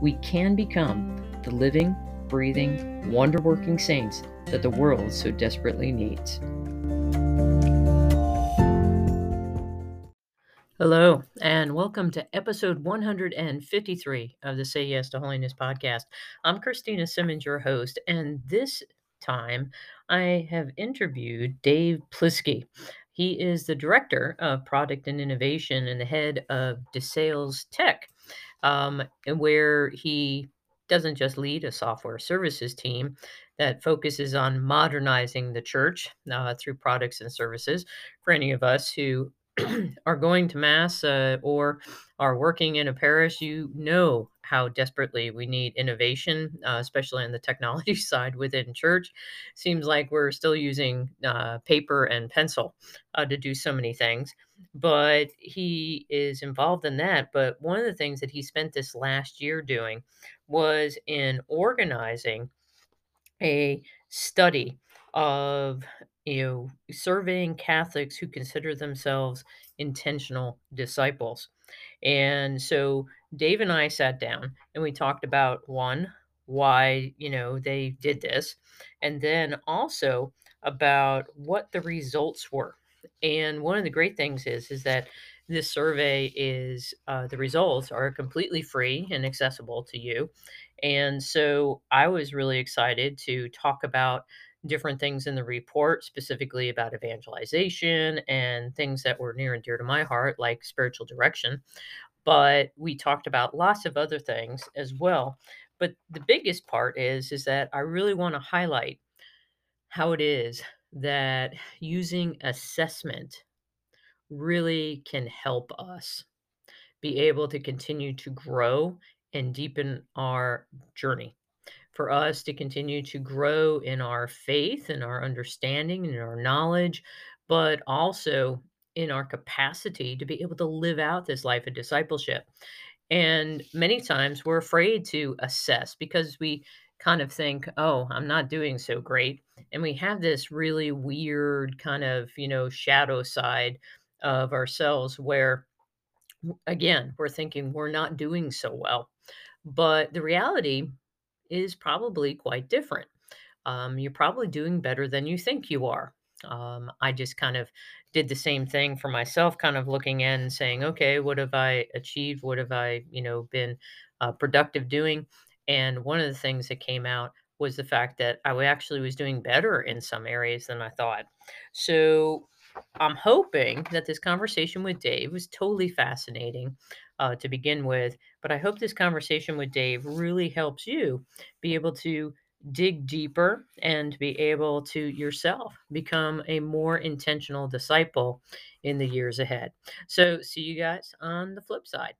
we can become the living, breathing, wonder working saints that the world so desperately needs. Hello, and welcome to episode 153 of the Say Yes to Holiness podcast. I'm Christina Simmons, your host, and this time I have interviewed Dave Plisky. He is the director of product and innovation and the head of DeSales Tech, um, where he doesn't just lead a software services team that focuses on modernizing the church uh, through products and services. For any of us who are going to mass uh, or are working in a parish, you know how desperately we need innovation, uh, especially on the technology side within church. Seems like we're still using uh, paper and pencil uh, to do so many things, but he is involved in that. But one of the things that he spent this last year doing was in organizing a study of you know surveying Catholics who consider themselves intentional disciples. And so Dave and I sat down and we talked about one why, you know, they did this and then also about what the results were. And one of the great things is is that this survey is uh, the results are completely free and accessible to you and so I was really excited to talk about different things in the report, specifically about evangelization and things that were near and dear to my heart, like spiritual direction. But we talked about lots of other things as well. But the biggest part is is that I really want to highlight how it is that using assessment really can help us be able to continue to grow and deepen our journey. For us to continue to grow in our faith and our understanding and our knowledge, but also in our capacity to be able to live out this life of discipleship. And many times we're afraid to assess because we kind of think, oh, I'm not doing so great. And we have this really weird kind of, you know, shadow side of ourselves where again, we're thinking we're not doing so well. But the reality is probably quite different. Um, you're probably doing better than you think you are. Um, I just kind of did the same thing for myself, kind of looking in and saying, okay, what have I achieved? What have I, you know, been uh, productive doing? And one of the things that came out was the fact that I actually was doing better in some areas than I thought. So I'm hoping that this conversation with Dave was totally fascinating uh, to begin with, but I hope this conversation with Dave really helps you be able to dig deeper and be able to yourself become a more intentional disciple in the years ahead. So, see you guys on the flip side.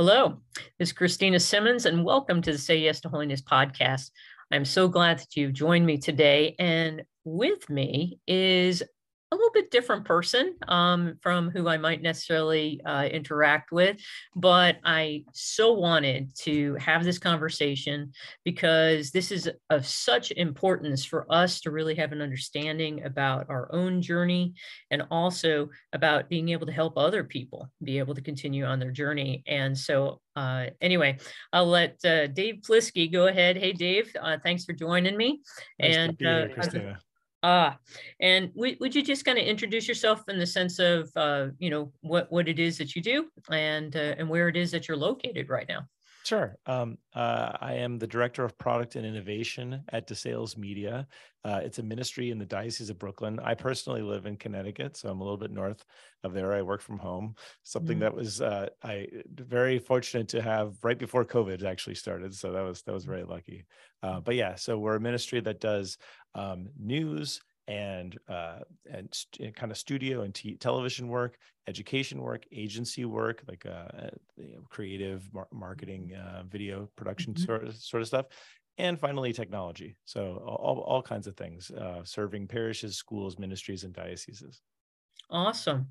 Hello, this is Christina Simmons, and welcome to the Say Yes to Holiness podcast. I'm so glad that you've joined me today. And with me is a little bit different person um, from who I might necessarily uh, interact with, but I so wanted to have this conversation because this is of such importance for us to really have an understanding about our own journey and also about being able to help other people be able to continue on their journey. And so, uh, anyway, I'll let uh, Dave Plisky go ahead. Hey, Dave, uh, thanks for joining me. Nice and Christina. Ah, and would you just kind of introduce yourself in the sense of, uh, you know, what what it is that you do and uh, and where it is that you're located right now? Sure. Um, uh, I am the director of product and innovation at DeSales Media. Uh, it's a ministry in the Diocese of Brooklyn. I personally live in Connecticut, so I'm a little bit north of there. I work from home, something mm-hmm. that was uh, I very fortunate to have right before COVID actually started. So that was that was very lucky. Uh, but yeah, so we're a ministry that does um, news and uh, and st- kind of studio and t- television work, education work, agency work, like uh, you know, creative mar- marketing, uh, video production mm-hmm. sort of, sort of stuff, and finally technology. So all, all kinds of things, uh, serving parishes, schools, ministries, and dioceses. Awesome.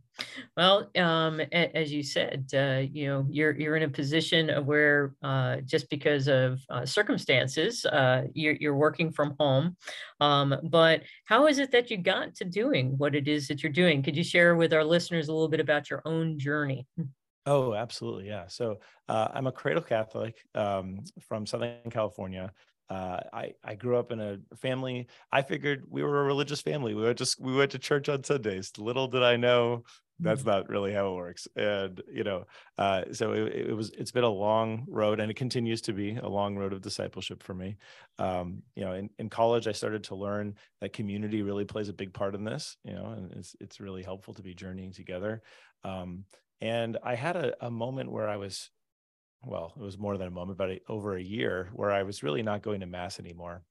Well, um, as you said, uh, you know, you're you're in a position where uh, just because of uh, circumstances, uh, you're you're working from home. Um, but how is it that you got to doing what it is that you're doing? Could you share with our listeners a little bit about your own journey? Oh, absolutely. Yeah. So uh, I'm a cradle Catholic um, from Southern California uh, I I grew up in a family. I figured we were a religious family. We went to we went to church on Sundays. Little did I know that's mm. not really how it works. And you know, uh, so it, it, was it's been a long road, and it continues to be a long road of discipleship for me. Um, you know, in, in college, I started to learn that community really plays a big part in this. You know, and it's it's really helpful to be journeying together. Um, and I had a, a moment where I was well, it was more than a moment, but over a year where I was really not going to mass anymore.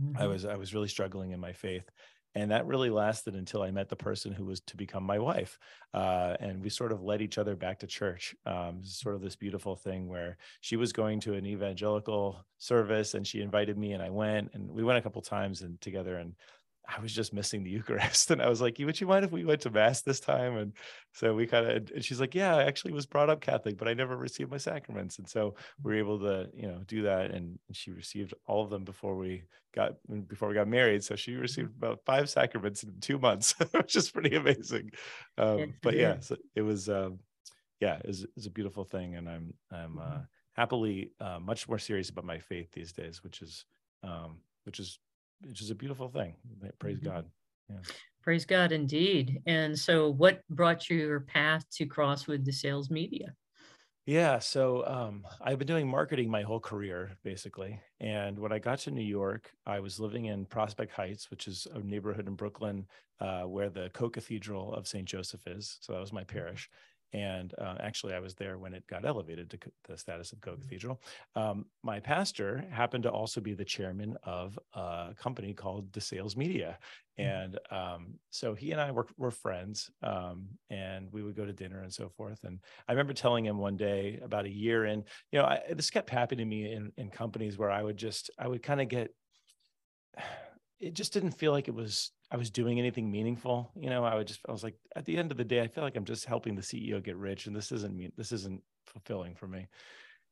Mm-hmm. I was I was really struggling in my faith, and that really lasted until I met the person who was to become my wife, uh, and we sort of led each other back to church. Um, sort of this beautiful thing where she was going to an evangelical service, and she invited me, and I went, and we went a couple times and together, and I was just missing the Eucharist. And I was like, would you mind if we went to mass this time? And so we kind of, and she's like, yeah, I actually was brought up Catholic, but I never received my sacraments. And so we were able to, you know, do that. And she received all of them before we got, before we got married. So she received about five sacraments in two months, which is pretty amazing. Um, but yeah, so it was, um, yeah, it was, it was, a beautiful thing. And I'm, I'm uh, mm-hmm. happily uh, much more serious about my faith these days, which is, um, which is which is a beautiful thing. Praise mm-hmm. God. Yeah. Praise God indeed. And so what brought your path to Crosswood sales Media? Yeah, so um, I've been doing marketing my whole career, basically. And when I got to New York, I was living in Prospect Heights, which is a neighborhood in Brooklyn uh, where the Co Cathedral of St. Joseph is. So that was my mm-hmm. parish and uh, actually i was there when it got elevated to the status of co-cathedral um, my pastor happened to also be the chairman of a company called DeSales media mm-hmm. and um, so he and i were, were friends um, and we would go to dinner and so forth and i remember telling him one day about a year in you know I, this kept happening to me in, in companies where i would just i would kind of get it just didn't feel like it was I was doing anything meaningful. You know, I would just I was like, at the end of the day, I feel like I'm just helping the CEO get rich, and this isn't me. This isn't fulfilling for me.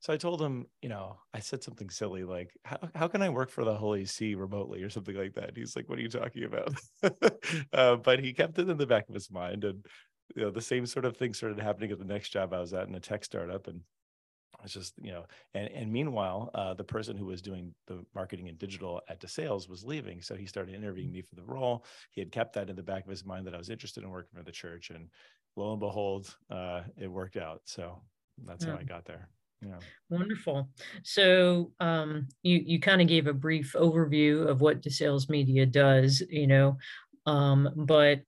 So I told him, you know, I said something silly like, how, how can I work for the Holy See remotely or something like that? He's like, what are you talking about? uh, but he kept it in the back of his mind. And, you know, the same sort of thing started happening at the next job I was at in a tech startup. And it's just you know and and meanwhile uh, the person who was doing the marketing and digital at DeSales was leaving. So he started interviewing me for the role. He had kept that in the back of his mind that i was interested in working for the church and lo and behold uh, it worked out. So that's yeah. how i got there. Yeah. Wonderful. So um, you you kind of gave a brief overview of what DeSales media does you know um, but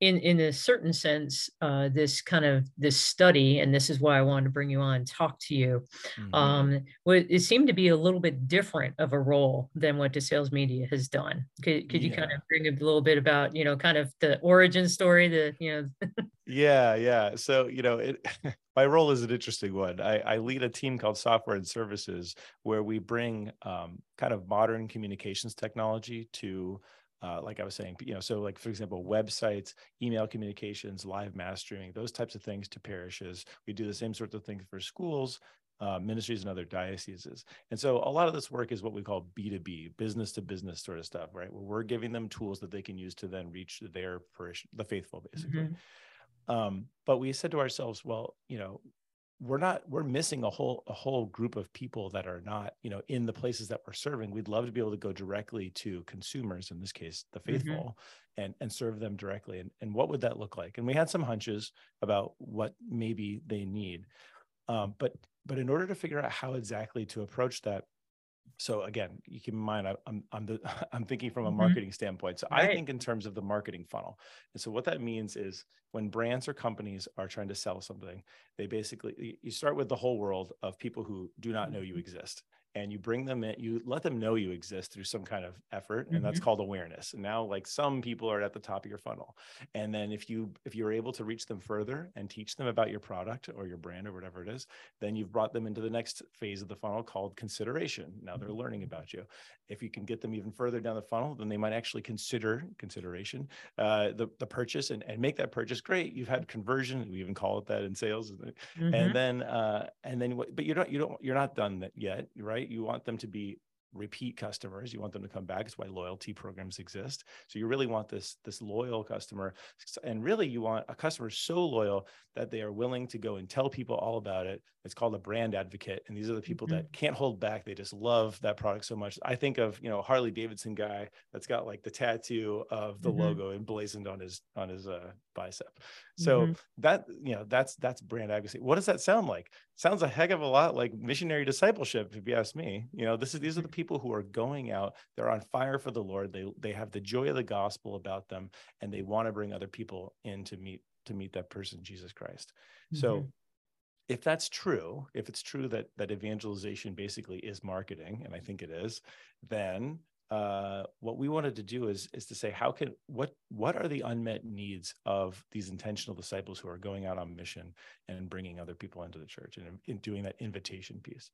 in in a certain sense uh, this kind of this study and this is why i wanted to bring you on talk to you mm-hmm. um, it seemed to be a little bit different of a role than what DeSales media has done. Could, could you kind of bring a little bit about you know kind of the origin story the you know? Yeah yeah. So you know it my role is an interesting one. I, I lead a team called software and services where we bring um, kind of modern communications technology to uh, like I was saying, you know, so like for example, websites, email communications, live mass streaming, those types of things to parishes. We do the same sorts of things for schools, uh, ministries, and other dioceses. And so a lot of this work is what we call B2B, business to business sort of stuff, right? Where we're giving them tools that they can use to then reach their parish, the faithful, basically. Mm-hmm. Um, but we said to ourselves, well, you know, we're not we're missing a whole a whole group of people that are not you know in the places that we're serving we'd love to be able to go directly to consumers in this case the mm-hmm. faithful mm-hmm. and and serve them directly and, and what would that look like and we had some hunches about what maybe they need um, but but in order to figure out how exactly to approach that so again, you keep in mind, I, am I'm the, I'm thinking from a mm-hmm. marketing standpoint. So right. I think in terms of the marketing funnel. And so what that means is when brands or companies are trying to sell something, they basically you start with the whole world of people who do not know you mm-hmm. exist. And you bring them in you let them know you exist through some kind of effort and mm-hmm. that's called awareness and now like some people are at the top of your funnel and then if you if you're able to reach them further and teach them about your product or your brand or whatever it is then you've brought them into the next phase of the funnel called consideration now they're mm-hmm. learning about you if you can get them even further down the funnel then they might actually consider consideration uh, the, the purchase and, and make that purchase great you've had conversion we even call it that in sales mm-hmm. and then uh, and then but you don't you don't you're not done that yet right you want them to be repeat customers. You want them to come back. It's why loyalty programs exist. So you really want this this loyal customer. And really you want a customer so loyal that they are willing to go and tell people all about it it's called a brand advocate and these are the people mm-hmm. that can't hold back they just love that product so much i think of you know harley davidson guy that's got like the tattoo of the mm-hmm. logo emblazoned on his on his uh, bicep so mm-hmm. that you know that's that's brand advocacy what does that sound like sounds a heck of a lot like missionary discipleship if you ask me you know this is these are the mm-hmm. people who are going out they're on fire for the lord they they have the joy of the gospel about them and they want to bring other people in to meet to meet that person jesus christ mm-hmm. so if that's true if it's true that that evangelization basically is marketing and i think it is then uh, what we wanted to do is is to say how can what what are the unmet needs of these intentional disciples who are going out on mission and bringing other people into the church and in doing that invitation piece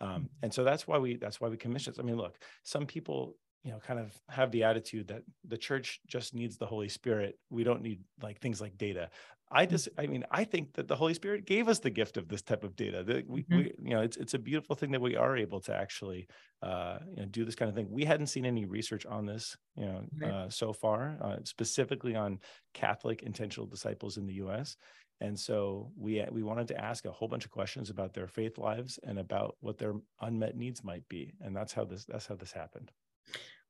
um, mm-hmm. and so that's why we that's why we commissioned i mean look some people you know kind of have the attitude that the church just needs the holy spirit we don't need like things like data I just, I mean, I think that the Holy Spirit gave us the gift of this type of data. That we, mm-hmm. we you know, it's it's a beautiful thing that we are able to actually, uh, you know, do this kind of thing. We hadn't seen any research on this, you know, right. uh, so far, uh, specifically on Catholic intentional disciples in the U.S. And so we we wanted to ask a whole bunch of questions about their faith lives and about what their unmet needs might be, and that's how this that's how this happened.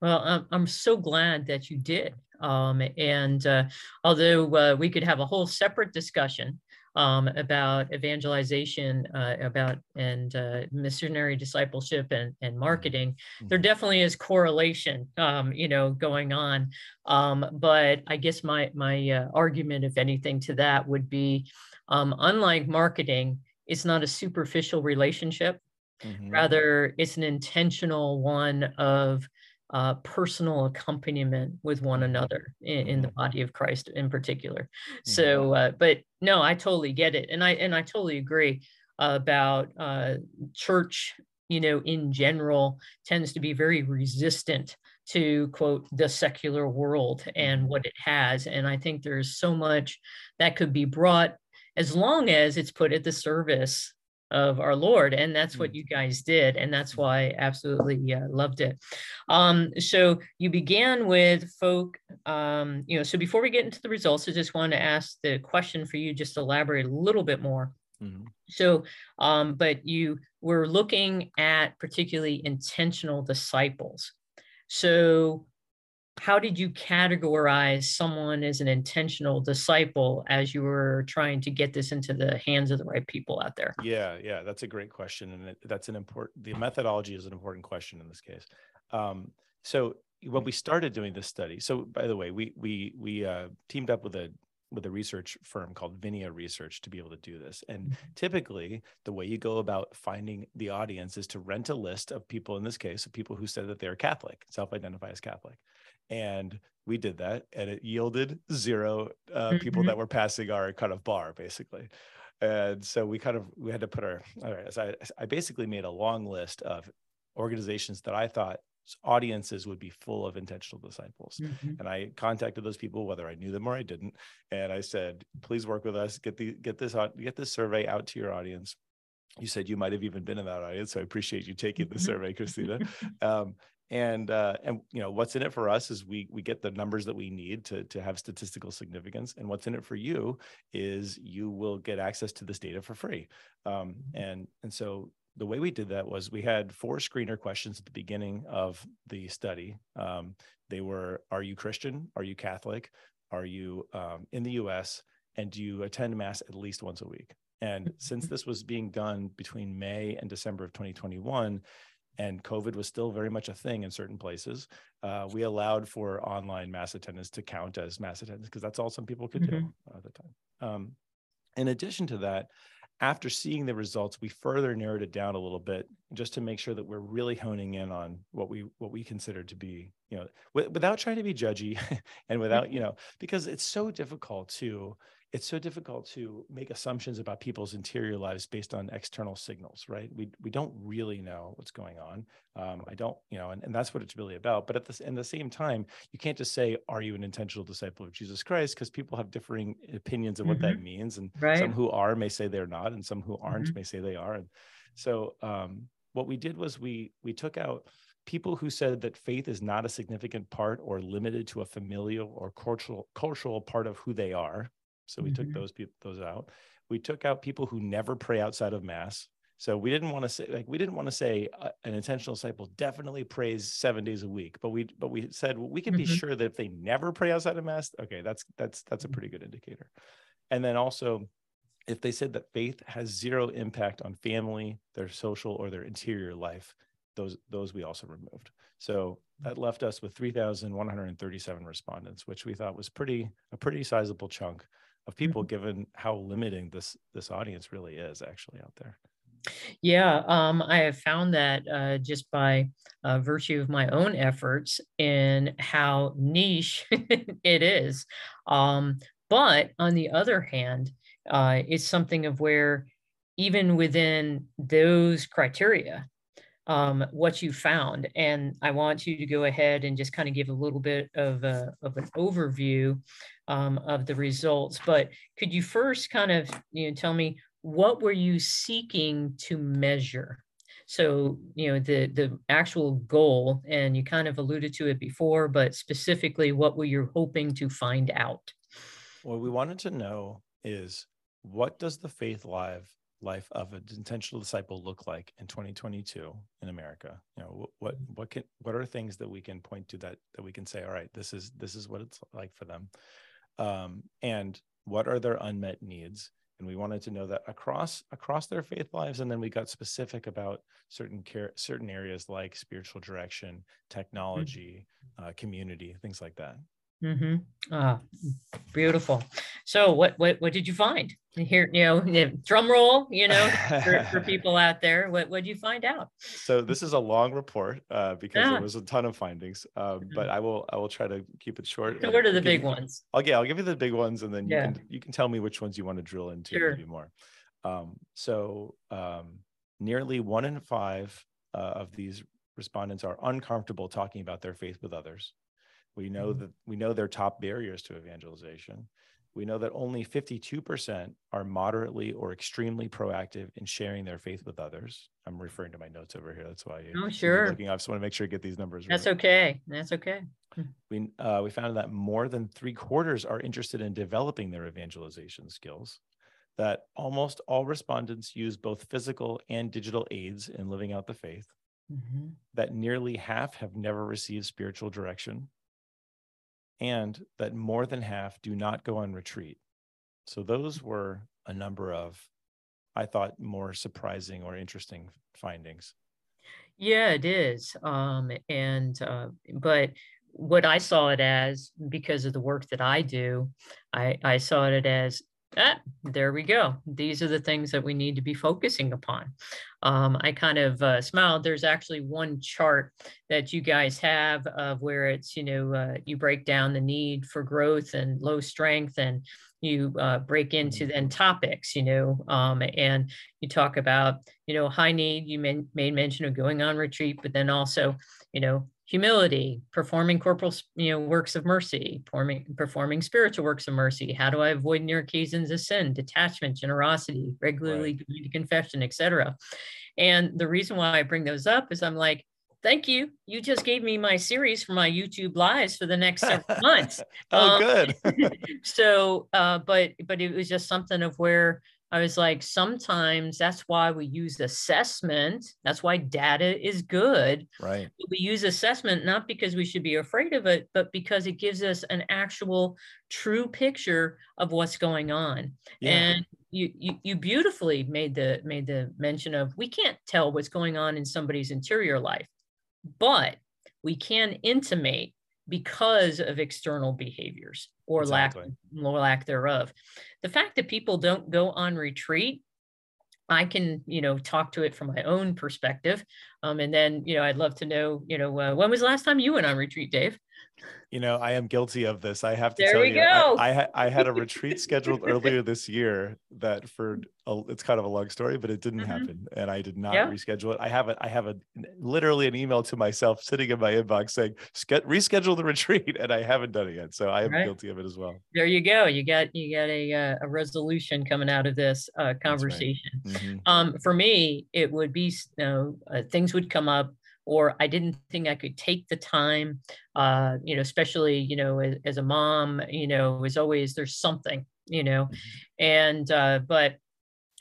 Well, I'm, I'm so glad that you did. Um, and uh, although uh, we could have a whole separate discussion um, about evangelization, uh, about and uh, missionary discipleship and, and mm-hmm. marketing, mm-hmm. there definitely is correlation, um, you know, going on. Um, but I guess my my uh, argument, if anything, to that would be, um, unlike marketing, it's not a superficial relationship. Mm-hmm. Rather, it's an intentional one of uh, personal accompaniment with one mm-hmm. another in, in, the mm-hmm. body of Christ in particular. Mm-hmm. So, uh, but no, I totally get it, and I and I totally agree about uh, church. You know, in general, tends to be very resistant to quote the secular world and what it has, and I think there's so much that could be brought as long as it's put at the service of our Lord. And that's what mm. you guys did. And that's why I absolutely uh, loved it. Um, so you began with folk, um, you know, so before we get into the results, I just want to ask the question for you, just elaborate a little bit more. Mm-hmm. So, um, but you were looking at particularly intentional disciples. So, how did you categorize someone as an intentional disciple as you were trying to get this into the hands of the right people out there yeah yeah that's a great question and it, that's an important the methodology is an important question in this case um, so when we started doing this study so by the way we we we uh, teamed up with a with a research firm called Vinea Research to be able to do this. And mm-hmm. typically, the way you go about finding the audience is to rent a list of people, in this case, of people who said that they're Catholic, self identify as Catholic and we did that and it yielded zero uh, mm-hmm. people that were passing our kind of bar basically and so we kind of we had to put our all right so I, I basically made a long list of organizations that i thought audiences would be full of intentional disciples mm-hmm. and i contacted those people whether i knew them or i didn't and i said please work with us get the get this out get this survey out to your audience you said you might have even been in that audience so i appreciate you taking the mm-hmm. survey christina um, and uh, and you know what's in it for us is we we get the numbers that we need to to have statistical significance. And what's in it for you is you will get access to this data for free. Um, mm-hmm. and and so the way we did that was we had four screener questions at the beginning of the study. Um, they were are you christian? Are you catholic? Are you um, in the us and do you attend mass at least once a week? And since this was being done between may and december of 2021 and COVID was still very much a thing in certain places, uh, we allowed for online mass attendance to count as mass attendance because that's all some people could mm-hmm. do at the time. Um, in addition to that, after seeing the results, we further narrowed it down a little bit just to make sure that we're really honing in on what we what we consider to be, you know, w- without trying to be judgy and without, you know, because it's so difficult to it's so difficult to make assumptions about people's interior lives based on external signals, right? We we don't really know what's going on. Um, I don't, you know, and, and that's what it's really about. But at the in the same time, you can't just say, "Are you an intentional disciple of Jesus Christ?" Because people have differing opinions of what mm-hmm. that means, and right. some who are may say they're not, and some who aren't mm-hmm. may say they are. And so, um, what we did was we we took out people who said that faith is not a significant part or limited to a familial or cultural cultural part of who they are so we mm-hmm. took those people those out. We took out people who never pray outside of mass. So we didn't want to say like we didn't want to say uh, an intentional disciple definitely prays seven days a week, but we but we said well, we can mm-hmm. be sure that if they never pray outside of mass, okay, that's that's that's a pretty good indicator. And then also, if they said that faith has zero impact on family, their social or their interior life, those those we also removed. So that mm-hmm. left us with 3,137 respondents, which we thought was pretty a pretty sizable chunk of people mm-hmm. given how limiting this this audience really is actually out there yeah um, i have found that uh, just by uh, virtue of my own efforts in how niche it is um, but on the other hand uh, it's something of where even within those criteria um, what you found. And I want you to go ahead and just kind of give a little bit of, a, of an overview um, of the results. But could you first kind of you know tell me what were you seeking to measure? So you know the the actual goal, and you kind of alluded to it before, but specifically, what were you hoping to find out? What we wanted to know is what does the faith live life of an intentional disciple look like in 2022 in America? You know, what what can what are things that we can point to that that we can say, all right, this is this is what it's like for them, um, and what are their unmet needs? And we wanted to know that across across their faith lives, and then we got specific about certain care, certain areas like spiritual direction, mm-hmm. technology, mm-hmm. uh, community, things like that. Mm-hmm. Ah, beautiful. So, what what what did you find? Here, you know, drum roll. You know, for, for people out there, what what did you find out? So this is a long report uh, because yeah. there was a ton of findings. Um, mm-hmm. But I will I will try to keep it short. So what are the big you, ones? Okay, I'll give you the big ones, and then you yeah. can you can tell me which ones you want to drill into sure. maybe more. Um, so um, nearly one in five uh, of these respondents are uncomfortable talking about their faith with others. We know mm-hmm. that we know their top barriers to evangelization. We know that only 52% are moderately or extremely proactive in sharing their faith with others. I'm referring to my notes over here. That's why. Oh, sure. Looking, I just want to make sure I get these numbers. That's right. okay. That's okay. Hmm. We uh, we found that more than three quarters are interested in developing their evangelization skills. That almost all respondents use both physical and digital aids in living out the faith. Mm-hmm. That nearly half have never received spiritual direction and that more than half do not go on retreat. So those were a number of, I thought, more surprising or interesting findings. Yeah, it is. Um, and uh, but what I saw it as, because of the work that I do, I, I saw it as ah, there we go. These are the things that we need to be focusing upon. Um, I kind of uh, smiled. There's actually one chart that you guys have of where it's, you know, uh, you break down the need for growth and low strength and you uh, break into mm-hmm. then topics, you know, um, and you talk about, you know, high need, you made mention of going on retreat, but then also, you know, humility, performing corporal, you know, works of mercy, performing, performing spiritual works of mercy. How do I avoid near occasions of sin, detachment, generosity, regularly right. going to confession, etc. And the reason why I bring those up is I'm like, thank you. You just gave me my series for my YouTube lives for the next several months. oh, um, good. so, uh, but but it was just something of where I was like, sometimes that's why we use assessment. That's why data is good. Right. We use assessment not because we should be afraid of it, but because it gives us an actual true picture of what's going on. Yeah. And you, you you beautifully made the made the mention of we can't tell what's going on in somebody's interior life, but we can intimate because of external behaviors or exactly. lack or lack thereof. The fact that people don't go on retreat I can, you know, talk to it from my own perspective. Um, and then, you know, I'd love to know, you know, uh, when was the last time you went on retreat, Dave? You know, I am guilty of this. I have to there tell you, go. I, I, I had a retreat scheduled earlier this year that for a, it's kind of a long story, but it didn't mm-hmm. happen, and I did not yeah. reschedule it. I have a I have a literally an email to myself sitting in my inbox saying reschedule the retreat, and I haven't done it yet. So I am right. guilty of it as well. There you go. You got you got a uh, a resolution coming out of this uh, conversation. Right. Mm-hmm. Um, for me, it would be you know uh, things would come up or I didn't think I could take the time, uh, you know, especially, you know, as, as, a mom, you know, as always, there's something, you know, mm-hmm. and, uh, but,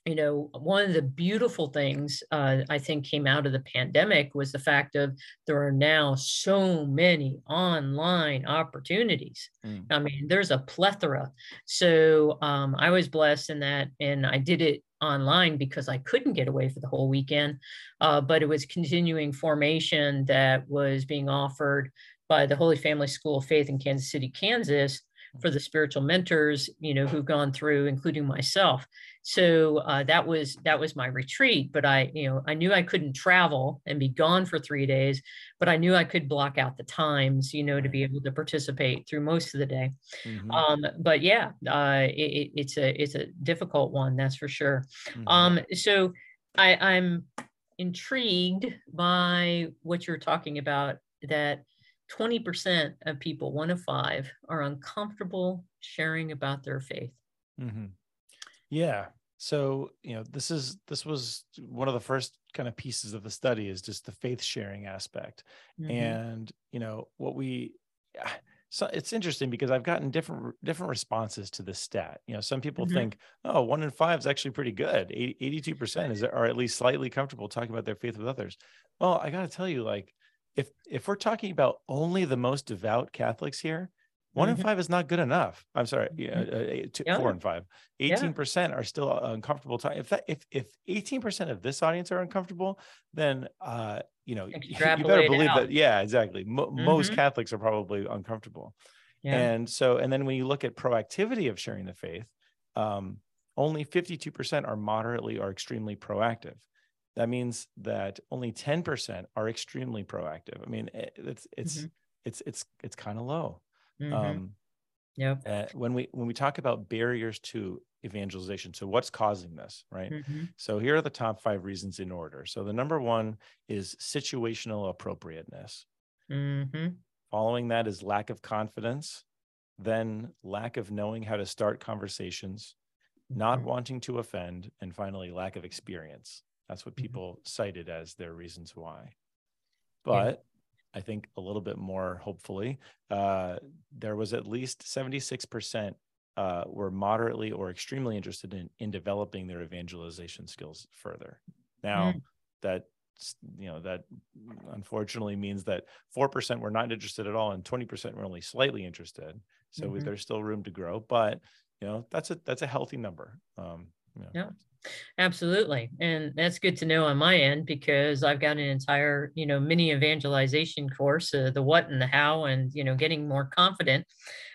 you know, one of the beautiful things uh, I think came out of the pandemic was the fact of there are now so many online opportunities. Mm. I mean, there's a plethora. So um, I was blessed in that, and I did it online because I couldn't get away for the whole weekend. Uh, but it was continuing formation that was being offered by the Holy Family School of Faith in Kansas City, Kansas, for the spiritual mentors, you know, who've gone through, including myself. So uh, that was that was my retreat. But I, you know, I knew I couldn't travel and be gone for three days, but I knew I could block out the times, you know, to be able to participate through most of the day. Mm-hmm. Um, but yeah, uh, it, it's a it's a difficult one, that's for sure. Mm-hmm. Um, so I, I'm intrigued by what you're talking about that 20% of people, one of five, are uncomfortable sharing about their faith. Mm-hmm. Yeah. So, you know, this is this was one of the first kind of pieces of the study is just the faith sharing aspect. Mm-hmm. And, you know, what we so it's interesting because I've gotten different different responses to this stat. You know, some people mm-hmm. think, oh, one in five is actually pretty good. 82 percent is are at least slightly comfortable talking about their faith with others. Well, I got to tell you, like, if if we're talking about only the most devout Catholics here, one mm-hmm. in five is not good enough. I'm sorry, yeah, mm-hmm. uh, two, yeah. four and five. 18% yeah. are still uh, uncomfortable. If that, if if 18% of this audience are uncomfortable, then uh, you know you better believe that. Yeah, exactly. Mo- mm-hmm. Most Catholics are probably uncomfortable. And so, and then when you look at proactivity of sharing the faith, um, only 52% are moderately or extremely proactive that means that only 10% are extremely proactive. I mean, eh, it's it's mm-hmm. it's it's it's kind of low. Mm-hmm. Um, yeah. Uh, when we when we talk about barriers to evangelization, so what's causing this, right? Mm-hmm. So here are the top five reasons in order. So the number one is situational appropriateness. Mm-hmm. Following that is lack of confidence, then lack of knowing how to start conversations, not mm-hmm. wanting to offend, and finally lack of experience. That's what mm-hmm. people cited as their reasons why. But yeah. I think a little bit more hopefully, uh, there was at least 76% uh, were moderately or extremely interested in, in developing their evangelization skills further. Now, mm. that you know that unfortunately means that 4% were not interested at all and 20% were only slightly interested so mm-hmm. there's still room to grow but you know that's a that's a healthy number um know, yeah Absolutely. And that's good to know on my end because I've got an entire, you know, mini evangelization course, uh, the what and the how, and, you know, getting more confident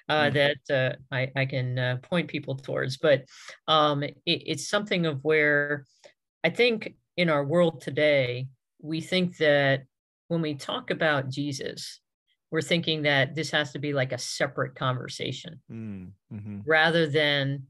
uh, mm-hmm. that uh, I, I can uh, point people towards. But um, it, it's something of where I think in our world today, we think that when we talk about Jesus, we're thinking that this has to be like a separate conversation mm, mm-hmm. rather than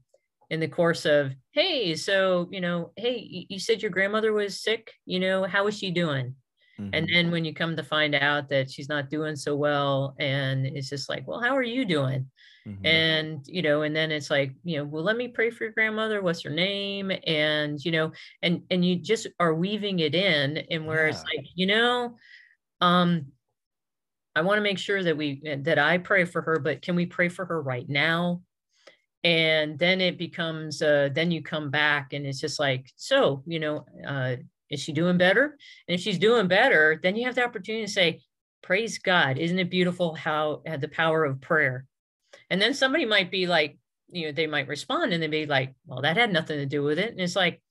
in the course of hey so you know hey you said your grandmother was sick you know how is she doing mm-hmm. and then when you come to find out that she's not doing so well and it's just like well how are you doing mm-hmm. and you know and then it's like you know well let me pray for your grandmother what's her name and you know and and you just are weaving it in and where yeah. it's like you know um I want to make sure that we that I pray for her, but can we pray for her right now? And then it becomes uh, then you come back and it's just like so you know uh, is she doing better? And if she's doing better then you have the opportunity to say praise god. Isn't it beautiful how uh, the power of prayer? And then somebody might be like you know they might respond and they'd be like well that had nothing to do with it. And it's like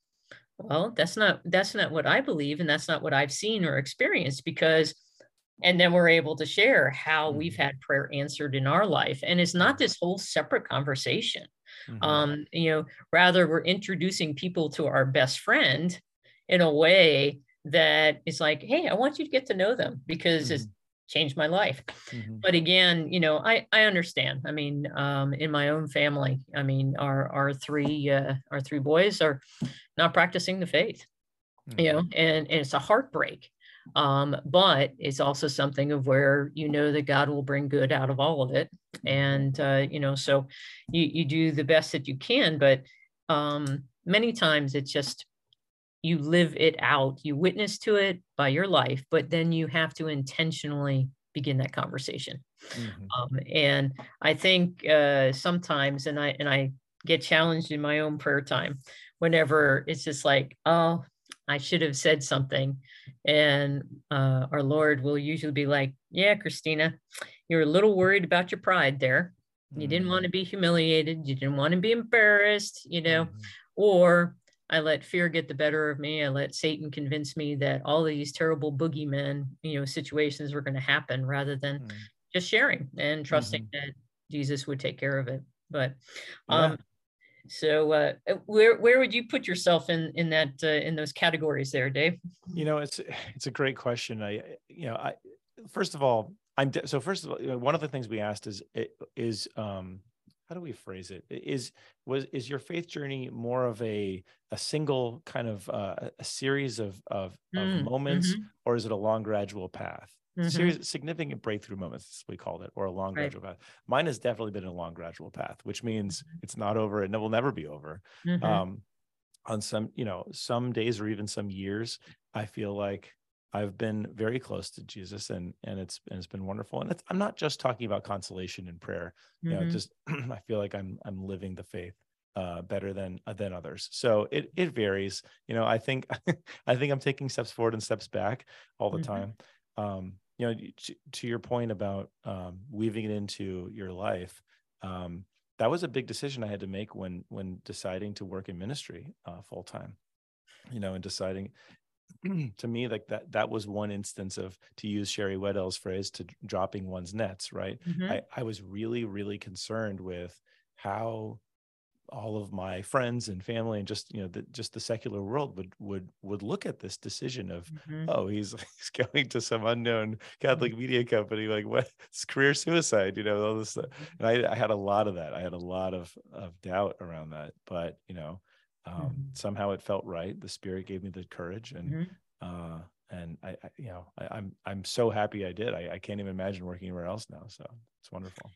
well that's not that's not what i believe and that's not what i've seen or experienced because and then we're able to share how we've mm-hmm. had prayer answered in our life and it's not this whole separate conversation Mm-hmm. Um, you know, rather we're introducing people to our best friend in a way that is like, hey, I want you to get to know them because mm-hmm. it's changed my life. Mm-hmm. But again, you know, I I understand. I mean, um, in my own family, I mean, our our three uh, our three boys are not practicing the faith, mm-hmm. you know, and, and it's a heartbreak. Um, but it's also something of where you know that God will bring good out of all of it, and uh, you know, so you you do the best that you can, but um, many times it's just you live it out. You witness to it by your life but then you have to intentionally begin that conversation. Mm-hmm. um, and i think uh, sometimes and i and i get challenged in my own prayer time whenever it's just like oh i should have said something and uh, our lord will usually be like yeah christina you're a little worried about your pride there you didn't want to mm-hmm. be humiliated you didn't want to be embarrassed you know mm-hmm. or I let fear get the better of me. I let Satan convince me that all these terrible boogeymen, you know, situations were going to happen rather than mm. just sharing and trusting mm-hmm. that Jesus would take care of it. But um, yeah. So uh, uh, where where would you put yourself in in that uh, in those categories there, Dave? You know, it's it's a great question. I you know, I first of all, I'm de- so first of all, one of the things we asked is is um how do we phrase it is was is your faith journey more of a a single kind of uh, a series of of, mm, of moments mm-hmm. or is it a long gradual path mm-hmm. series significant breakthrough moments we called it or a long right. gradual path mine has definitely been a long gradual path which means mm-hmm. it's not over and it will never be over mm-hmm. um on some you know some days or even some years i feel like I've been very close to Jesus and and it's and it's been wonderful. And I'm not just talking about consolation and prayer. Mm-hmm. Know, just I feel like I'm I'm living the faith uh, better than uh, than others. So it it varies. You know, I think I think I'm taking steps forward and steps back all the mm-hmm. time. Um, you know, to, to your point about um, weaving it into your life, um, that was a big decision I had to make when when deciding to work in ministry uh, full time you know, and deciding to me like that that was one instance of to use sherry weddell's phrase to dropping one's nets right mm-hmm. I, I was really really concerned with how all of my friends and family and just you know the, just the secular world would would would look at this decision of mm-hmm. oh he's he's going to some unknown catholic mm-hmm. media company like what it's career suicide you know all this stuff and I, I had a lot of that i had a lot of of doubt around that but you know um, mm-hmm. somehow it felt right the spirit gave me the courage and mm-hmm. uh, and I, I, you know I, am I'm, I'm so happy i did I, I can't even imagine working anywhere else now so it's wonderful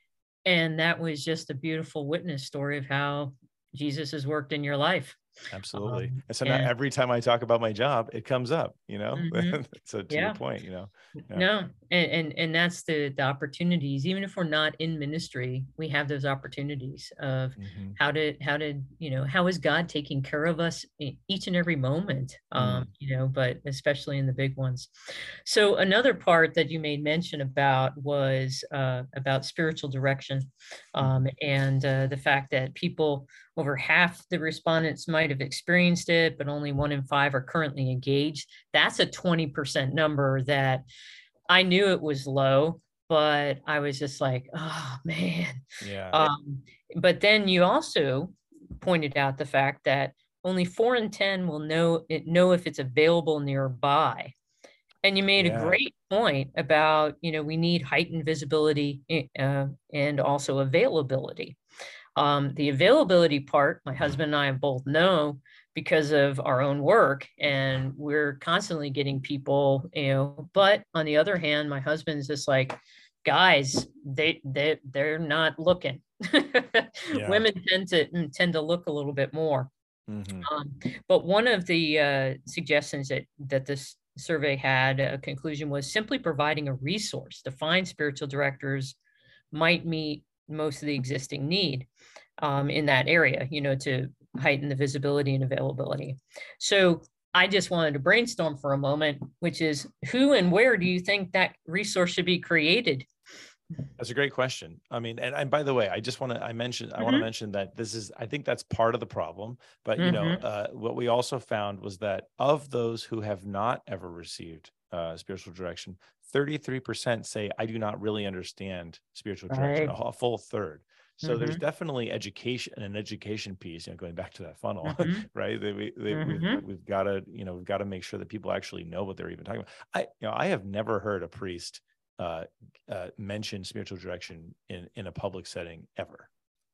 and that was just a beautiful witness story of how jesus has worked in your life Absolutely. Um, and so and, now every time I talk about my job, it comes up, you know. Mm-hmm. so to yeah. your point, you know. Yeah. No, and, and and that's the the opportunities. Even if we're not in ministry, we have those opportunities of mm-hmm. how did how did you know how is God taking care of us each and every moment. Um, mm. you know, but especially in the big ones. So another part that you made mention about was uh, about spiritual direction, mm. um, and uh, the fact that people over half the respondents might have experienced it, but only one in five are currently engaged. That's a 20% number that I knew it was low, but I was just like, oh man. Yeah. Um, but then you also pointed out the fact that only four in 10 will know it, know if it's available nearby. And you made yeah. a great point about, you know, we need heightened visibility eh, uh, and also availability. Um, the availability part, my husband and I both know because of our own work, and we're constantly getting people, you know. But on the other hand, my husband's just like, guys, they they they're not looking. yeah. Women tend to mm, tend to look a little bit more. Mm-hmm. Um, but one of the uh, suggestions that that this survey had a conclusion was simply providing a resource to find spiritual directors might meet most of the existing need um, in that area, you know, to heighten the visibility and availability. So I just wanted to brainstorm for a moment, which is who and where do you think that resource should be created? That's a great question. I mean, and, and by the way, I just want to I mentioned I mm-hmm. want to mention that this is I think that's part of the problem. But you mm-hmm. know, uh, what we also found was that of those who have not ever received uh, spiritual direction, 33% say I do not really understand spiritual direction, right. a, a full third. So mm-hmm. there's definitely education an education piece, you know, going back to that funnel, mm-hmm. right? They, we, they, mm-hmm. we've, we've got to, you know, we've got to make sure that people actually know what they're even talking about. I, you know, I have never heard a priest uh, uh, mention spiritual direction in in a public setting ever.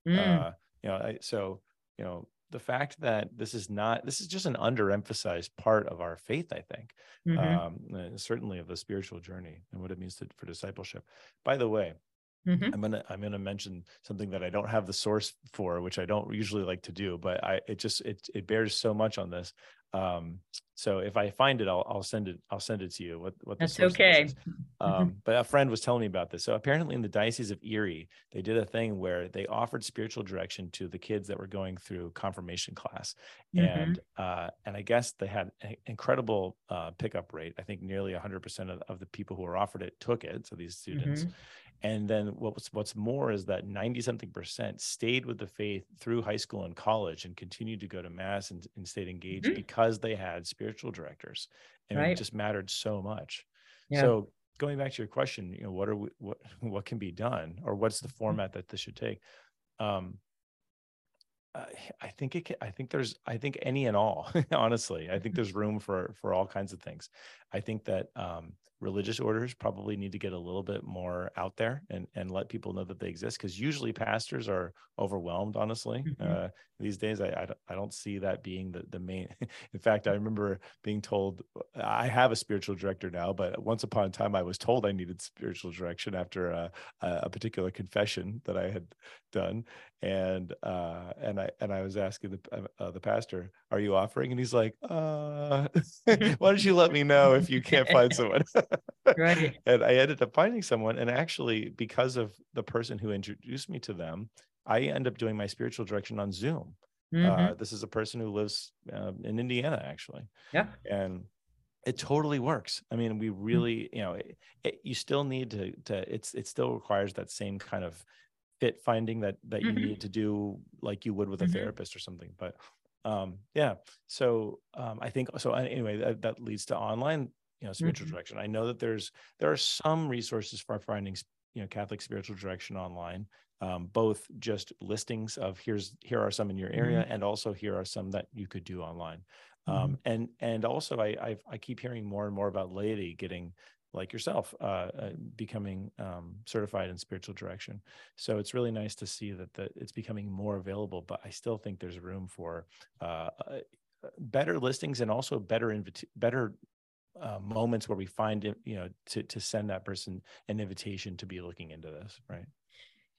Mm. Uh, you know, I, so you know, the fact that this is not this is just an underemphasized part of our faith i think mm-hmm. um, certainly of the spiritual journey and what it means to, for discipleship by the way mm-hmm. i'm gonna i'm gonna mention something that i don't have the source for which i don't usually like to do but i it just it, it bears so much on this um, so if I find it, I'll, I'll send it. I'll send it to you. What what that's okay. Um, but a friend was telling me about this. So apparently, in the diocese of Erie, they did a thing where they offered spiritual direction to the kids that were going through confirmation class, mm-hmm. and uh, and I guess they had an incredible uh, pickup rate. I think nearly 100 percent of, of the people who were offered it took it. So these students, mm-hmm. And then what's what's more is that 90 something percent stayed with the faith through high school and college and continued to go to mass and, and stayed engaged mm-hmm. because they had spiritual directors. And right. it just mattered so much. Yeah. So going back to your question, you know, what are we, what what can be done or what's the mm-hmm. format that this should take? Um, I think it can, I think there's I think any and all honestly I think there's room for for all kinds of things. I think that um, religious orders probably need to get a little bit more out there and and let people know that they exist because usually pastors are overwhelmed honestly mm-hmm. uh, these days. I, I, I don't see that being the, the main in fact i remember being told i have a spiritual director now but once upon a time i was told i needed spiritual direction after a, a particular confession that i had done. And uh, and i and i was asking the uh, uh the pastor are you offering? And he's like uh why don't you let me know if you can't find someone right. and I ended up finding someone, and actually, because of the person who introduced me to them, I end up doing my spiritual direction on Zoom. Mm-hmm. Uh, this is a person who lives uh, in Indiana, actually. Yeah. And it totally works. I mean, we mm. really, mm-hmm. you know, it, it, you still need to, to, it's, it still requires that same kind of fit finding that, that you mm-hmm. need to do like you would with a mm-hmm. therapist or something. But um, yeah, so um, I think, so anyway, that, that leads to online you know spiritual mm-hmm. direction i know that there's there are some resources for finding you know catholic spiritual direction online um, both just listings of here's here are some in your area mm-hmm. and also here are some that you could do online um, mm-hmm. and and also I, I, I keep hearing more and more about laity getting like yourself uh, uh, becoming um, certified in spiritual direction so it's really nice to see that the, it's becoming more available but i still think there's room for uh, uh better listings and also better invita- better uh, moments where we find it, you know, to to send that person an invitation to be looking into this, right?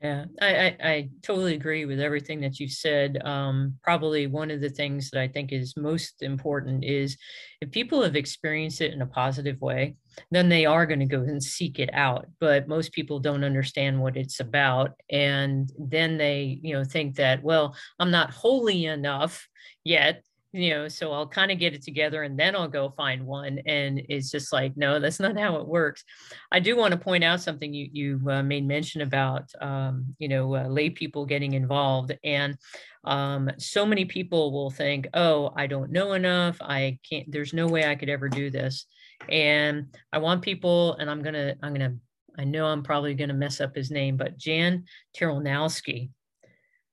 Yeah, I, I, I totally agree with everything that you said. Um, probably one of the things that I think is most important is if people have experienced it in a positive way, then they are going to go and seek it out. But most people don't understand what it's about, and then they, you know, think that well, I'm not holy enough yet you know so i'll kind of get it together and then i'll go find one and it's just like no that's not how it works. I do want to point out something you you uh, made mention about um, you know uh, lay people getting involved and um, so many people will think oh i don't know enough. I can't there's no way i could ever do this. And i want people and i'm gonna i'm gonna i know i'm probably gonna mess up his name but jan Tyranowski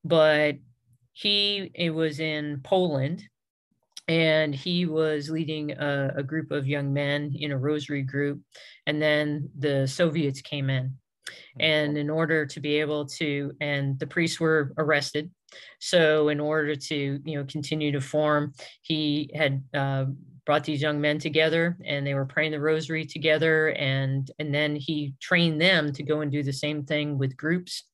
but he it was in poland and he was leading a, a, group of young men in a rosary group and then the soviets came in. And in order to be able to and the priests were arrested. So in order to you know continue to form he had uh, brought these young men together and they were praying the rosary together and and then he trained them to go and do the same thing with groups.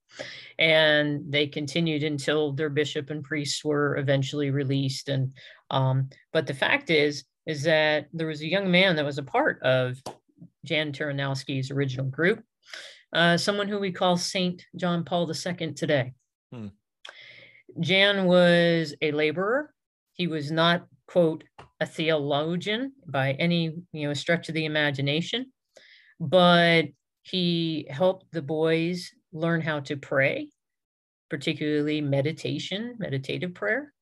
And they continued until their bishop and priests were eventually released and um, but the fact is, is that there was a young man that was a part of Jan Tyranowski's original group, uh, someone who we call Saint John Paul II today. Hmm. Jan was a laborer. He was not, quote, a theologian by any you know stretch of the imagination, but he helped the boys learn how to pray, particularly meditation, meditative prayer.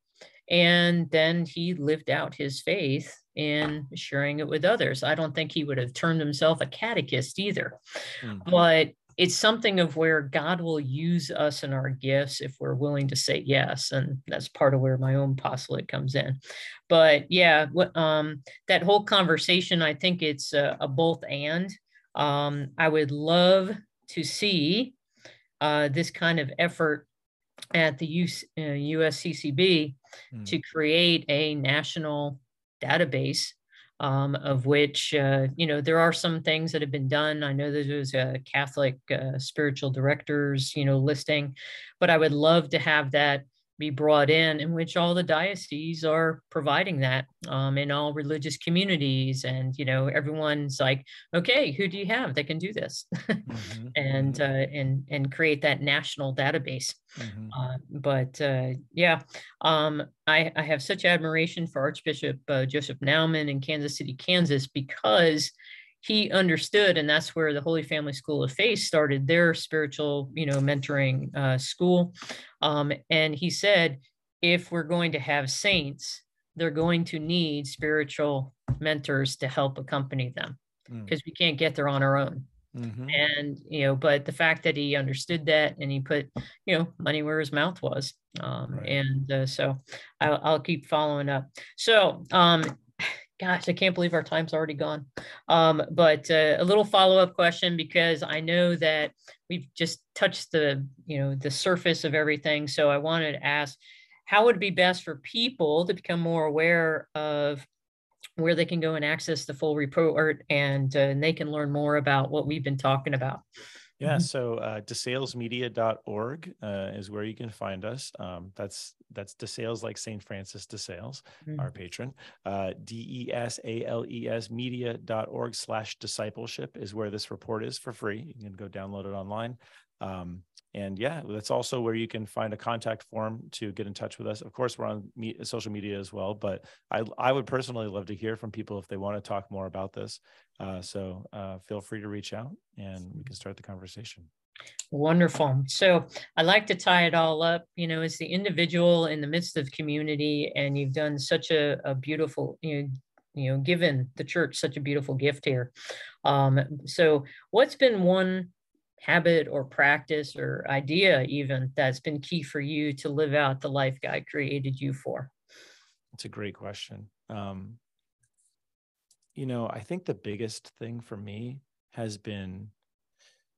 And then he lived out his faith in sharing it with others. I don't think he would have termed himself a catechist either. Mm-hmm. But it's something of where God will use us and our gifts if we're willing to say yes, and that's part of where my own apostolate comes in. But yeah, um, that whole conversation, I think it's a, a both and. Um, I would love to see uh, this kind of effort at the US, uh, USCCB mm. to create a national database um, of which uh, you know there are some things that have been done. I know there was a Catholic uh, spiritual directors you know listing, but I would love to have that be brought in, in which all the dioceses are providing that um, in all religious communities. And, you know, everyone's like, okay, who do you have that can do this? mm-hmm. and, mm-hmm. uh, and, and create that national database. Mm-hmm. Uh, but uh, yeah, um, I, I have such admiration for Archbishop uh, Joseph Naumann in Kansas City, Kansas, because he understood and that's where the holy family school of faith started their spiritual you know mentoring uh, school um, and he said if we're going to have saints they're going to need spiritual mentors to help accompany them because mm. we can't get there on our own mm-hmm. and you know but the fact that he understood that and he put you know money where his mouth was um, right. and uh, so I'll, I'll, keep following up so um, gosh, I can't believe our time's already gone. Um, but uh, a little follow-up question because I know that we've just touched the, you know, the surface of everything. So I wanted to ask, how would it be best for people to become more aware of where they can go and access the full report and, uh, and they can learn more about what we've been talking about? Yeah, mm-hmm. so uh, desalesmedia.org uh, is where you can find us. Um, that's that's DeSales like St. Francis DeSales, mm-hmm. our patron. Uh, D-E-S-A-L-E-S media.org slash discipleship is where this report is for free. You can go download it online. Um, and yeah, that's also where you can find a contact form to get in touch with us. Of course, we're on me- social media as well, but I, I would personally love to hear from people if they want to talk more about this. Uh, so uh, feel free to reach out and we can start the conversation. Wonderful. So I like to tie it all up, you know, as the individual in the midst of community, and you've done such a, a beautiful, you know, you know, given the church such a beautiful gift here. Um, so what's been one habit or practice or idea even that's been key for you to live out the life God created you for? It's a great question. Um, you know, I think the biggest thing for me has been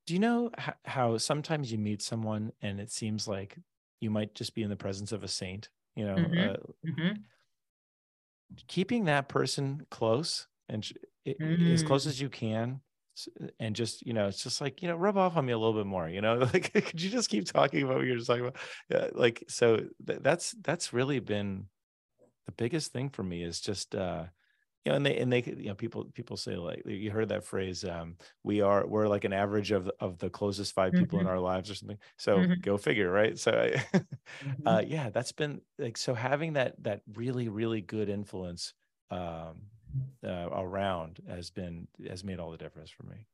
do you know how sometimes you meet someone and it seems like you might just be in the presence of a saint, you know, mm-hmm. Uh, mm-hmm. keeping that person close and mm. as close mm. as you can and just you know it's just like you know rub off on me a little bit more you know like could you just keep talking about what you're just talking about yeah, like so th- that's that's really been the biggest thing for me is just uh you know and they and they you know people people say like you heard that phrase um we are we're like an average of of the closest 5 mm-hmm. people in mm-hmm. our lives or something so mm-hmm. go figure right so mm-hmm. uh yeah that's been like so having that that really really good influence um uh, around has been has made all the difference for me.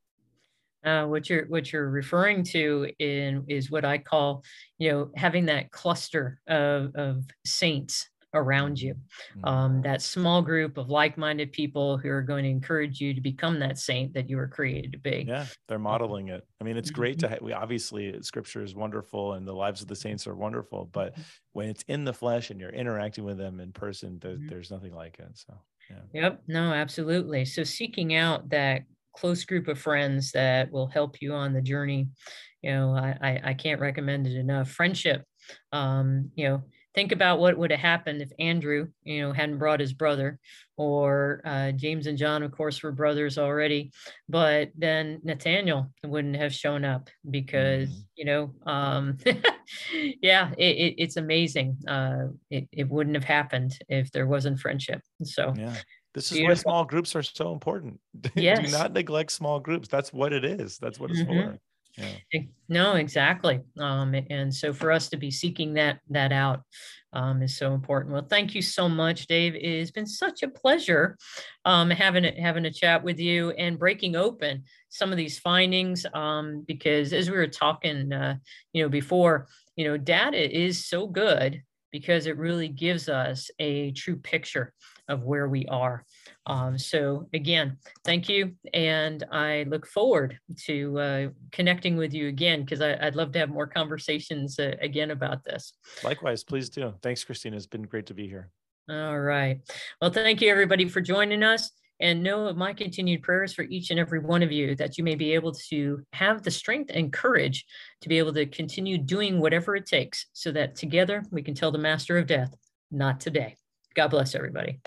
Uh, what you're what you're referring to in is what I call, you know, having that cluster of, of saints around you, mm-hmm. um, that small group of like-minded people who are going to encourage you to become that saint that you were created to be. Yeah, they're modeling it. I mean, it's great to mm-hmm. we obviously Scripture is wonderful and the lives of the saints are wonderful, but mm-hmm. when it's in the flesh and you're interacting with them in person, there, mm-hmm. there's nothing like it. So yeah. Yep. No, absolutely. So seeking out that close group of friends that will help you on the journey, you know, I, I, I can't recommend it enough. Friendship, um, you know, think about what would have happened if Andrew, you know, hadn't brought his brother, or uh, James and John, of course, were brothers already, but then Nathaniel wouldn't have shown up because, mm. you know, um, yeah, it, it, it's amazing. Uh, it, it wouldn't have happened if there wasn't friendship. So, yeah. This is Beautiful. why small groups are so important. Yes. Do not neglect small groups. That's what it is. That's what it's mm-hmm. for. Yeah. No, exactly. Um, and so for us to be seeking that that out um, is so important. Well, thank you so much, Dave. It has been such a pleasure um, having a, having a chat with you and breaking open some of these findings. Um, because as we were talking, uh, you know, before, you know, data is so good because it really gives us a true picture of where we are. Um, so, again, thank you. And I look forward to uh, connecting with you again because I'd love to have more conversations uh, again about this. Likewise, please do. Thanks, Christina. It's been great to be here. All right. Well, thank you, everybody, for joining us. And know of my continued prayers for each and every one of you that you may be able to have the strength and courage to be able to continue doing whatever it takes so that together we can tell the master of death, not today. God bless everybody.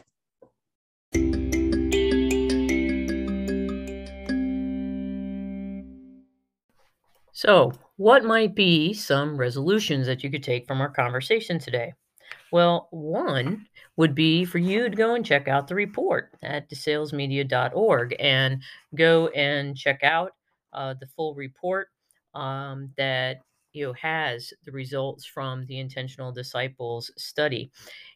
So, what might be some resolutions that you could take from our conversation today? Well, one would be for you to go and check out the report at desalesmedia.org and go and check out uh, the full report um, that you know has the results from the intentional disciples study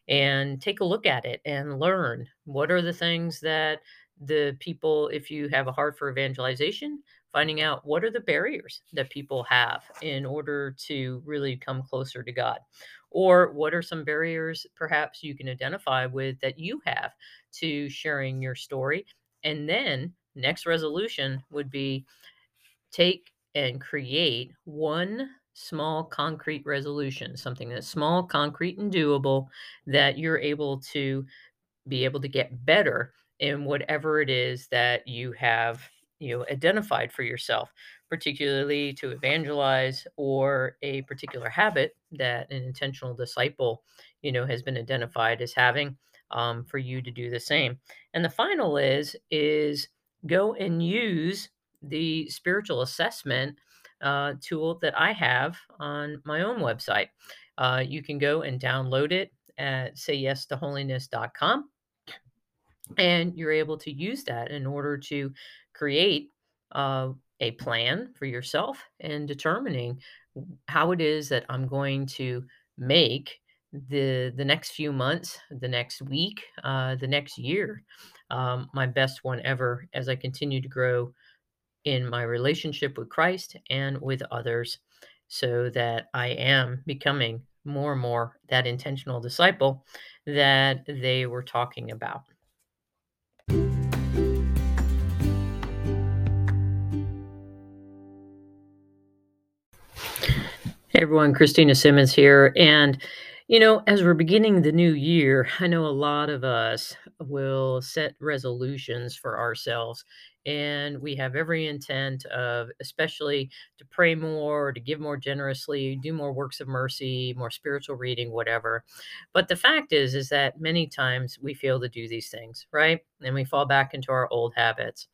and take a look at it and learn what are the things that the people if you have a heart for evangelization finding out what are the barriers that people have in order to really come closer to god or what are some barriers perhaps you can identify with that you have to sharing your story? And then next resolution would be take and create one small concrete resolution, something that's small, concrete, and doable that you're able to be able to get better in whatever it is that you have you know identified for yourself particularly to evangelize or a particular habit that an intentional disciple you know has been identified as having um, for you to do the same. And the final is is go and use the spiritual assessment uh, tool that i have on my own website. Uh, you can go and download it at sayyestoholiness.com and you're able to use that in order to create uh, a plan for yourself and determining how it is that I'm going to make the the next few months, the next week, uh, the next year, um, my best one ever as I continue to grow in my relationship with Christ and with others, so that I am becoming more and more that intentional disciple that they were talking about. Everyone, Christina Semmens here. And, you know, as we're beginning the new year, I know a lot of us will set resolutions for ourselves and we have every intent of especially to pray more to give more generously do more works of mercy more spiritual reading whatever. But the fact is is that many times we fail to do these things right? And we fall back into our old habits.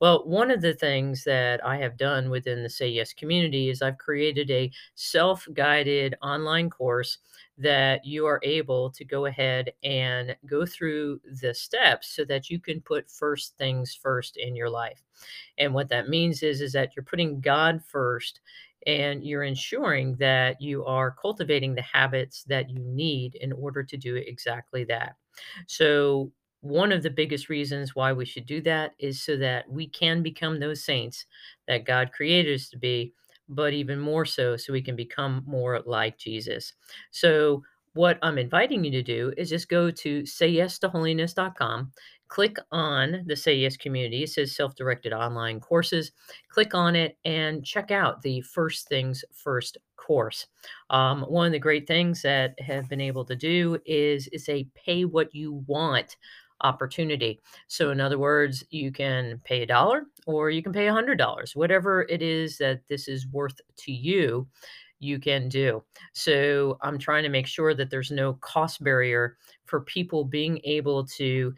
Well one of the things that i have done within the say yes community is i've created a self-guided online course that you are able to go ahead and go through the steps so that you can put first things first in your life. And what that means is is that you're putting God first and you're ensuring that you are cultivating the habits that you need in order to do exactly that. So one of the biggest reasons why we should do that is so that we can become those saints that God created us to be but even more so, so we can become more like Jesus. So, what I'm inviting you to do is just go to sayyestoholiness.com, click on the Say Yes community. It says self directed online courses. Click on it and check out the First Things First course. Um, one of the great things that have been able to do is, is a pay what you want opportunity. So, in other words, you can pay a dollar or you can pay a hundred dollars, whatever it is that this is worth to you. You can do. So, I'm trying to make sure that there's no cost barrier for people being able to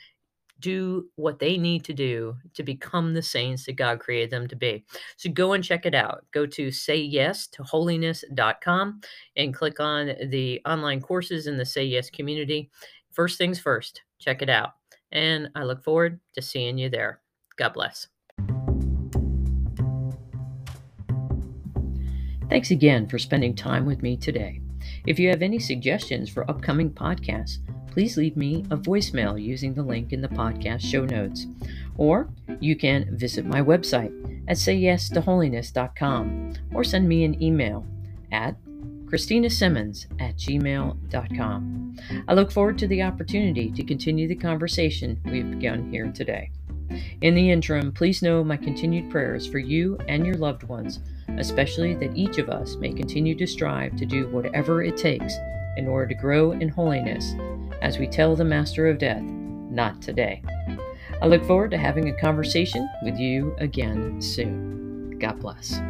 do what they need to do to become the saints that God created them to be. So go and check it out. Go to say yes to holiness.com and click on the online courses in the Say Yes community. First things first, check it out and I look forward to seeing you there. God bless. Thanks again for spending time with me today. If you have any suggestions for upcoming podcasts, please leave me a voicemail using the link in the podcast show notes. Or you can visit my website at sayyestoholiness.com or send me an email at Christina Semmens at gmail.com. I look forward to the opportunity to continue the conversation we've begun here today. In the interim, please know my continued prayers for you and your loved ones, especially that each of us may continue to strive to do whatever it takes in order to grow in holiness as we tell the Master of Death, not today. I look forward to having a conversation with you again soon. God bless.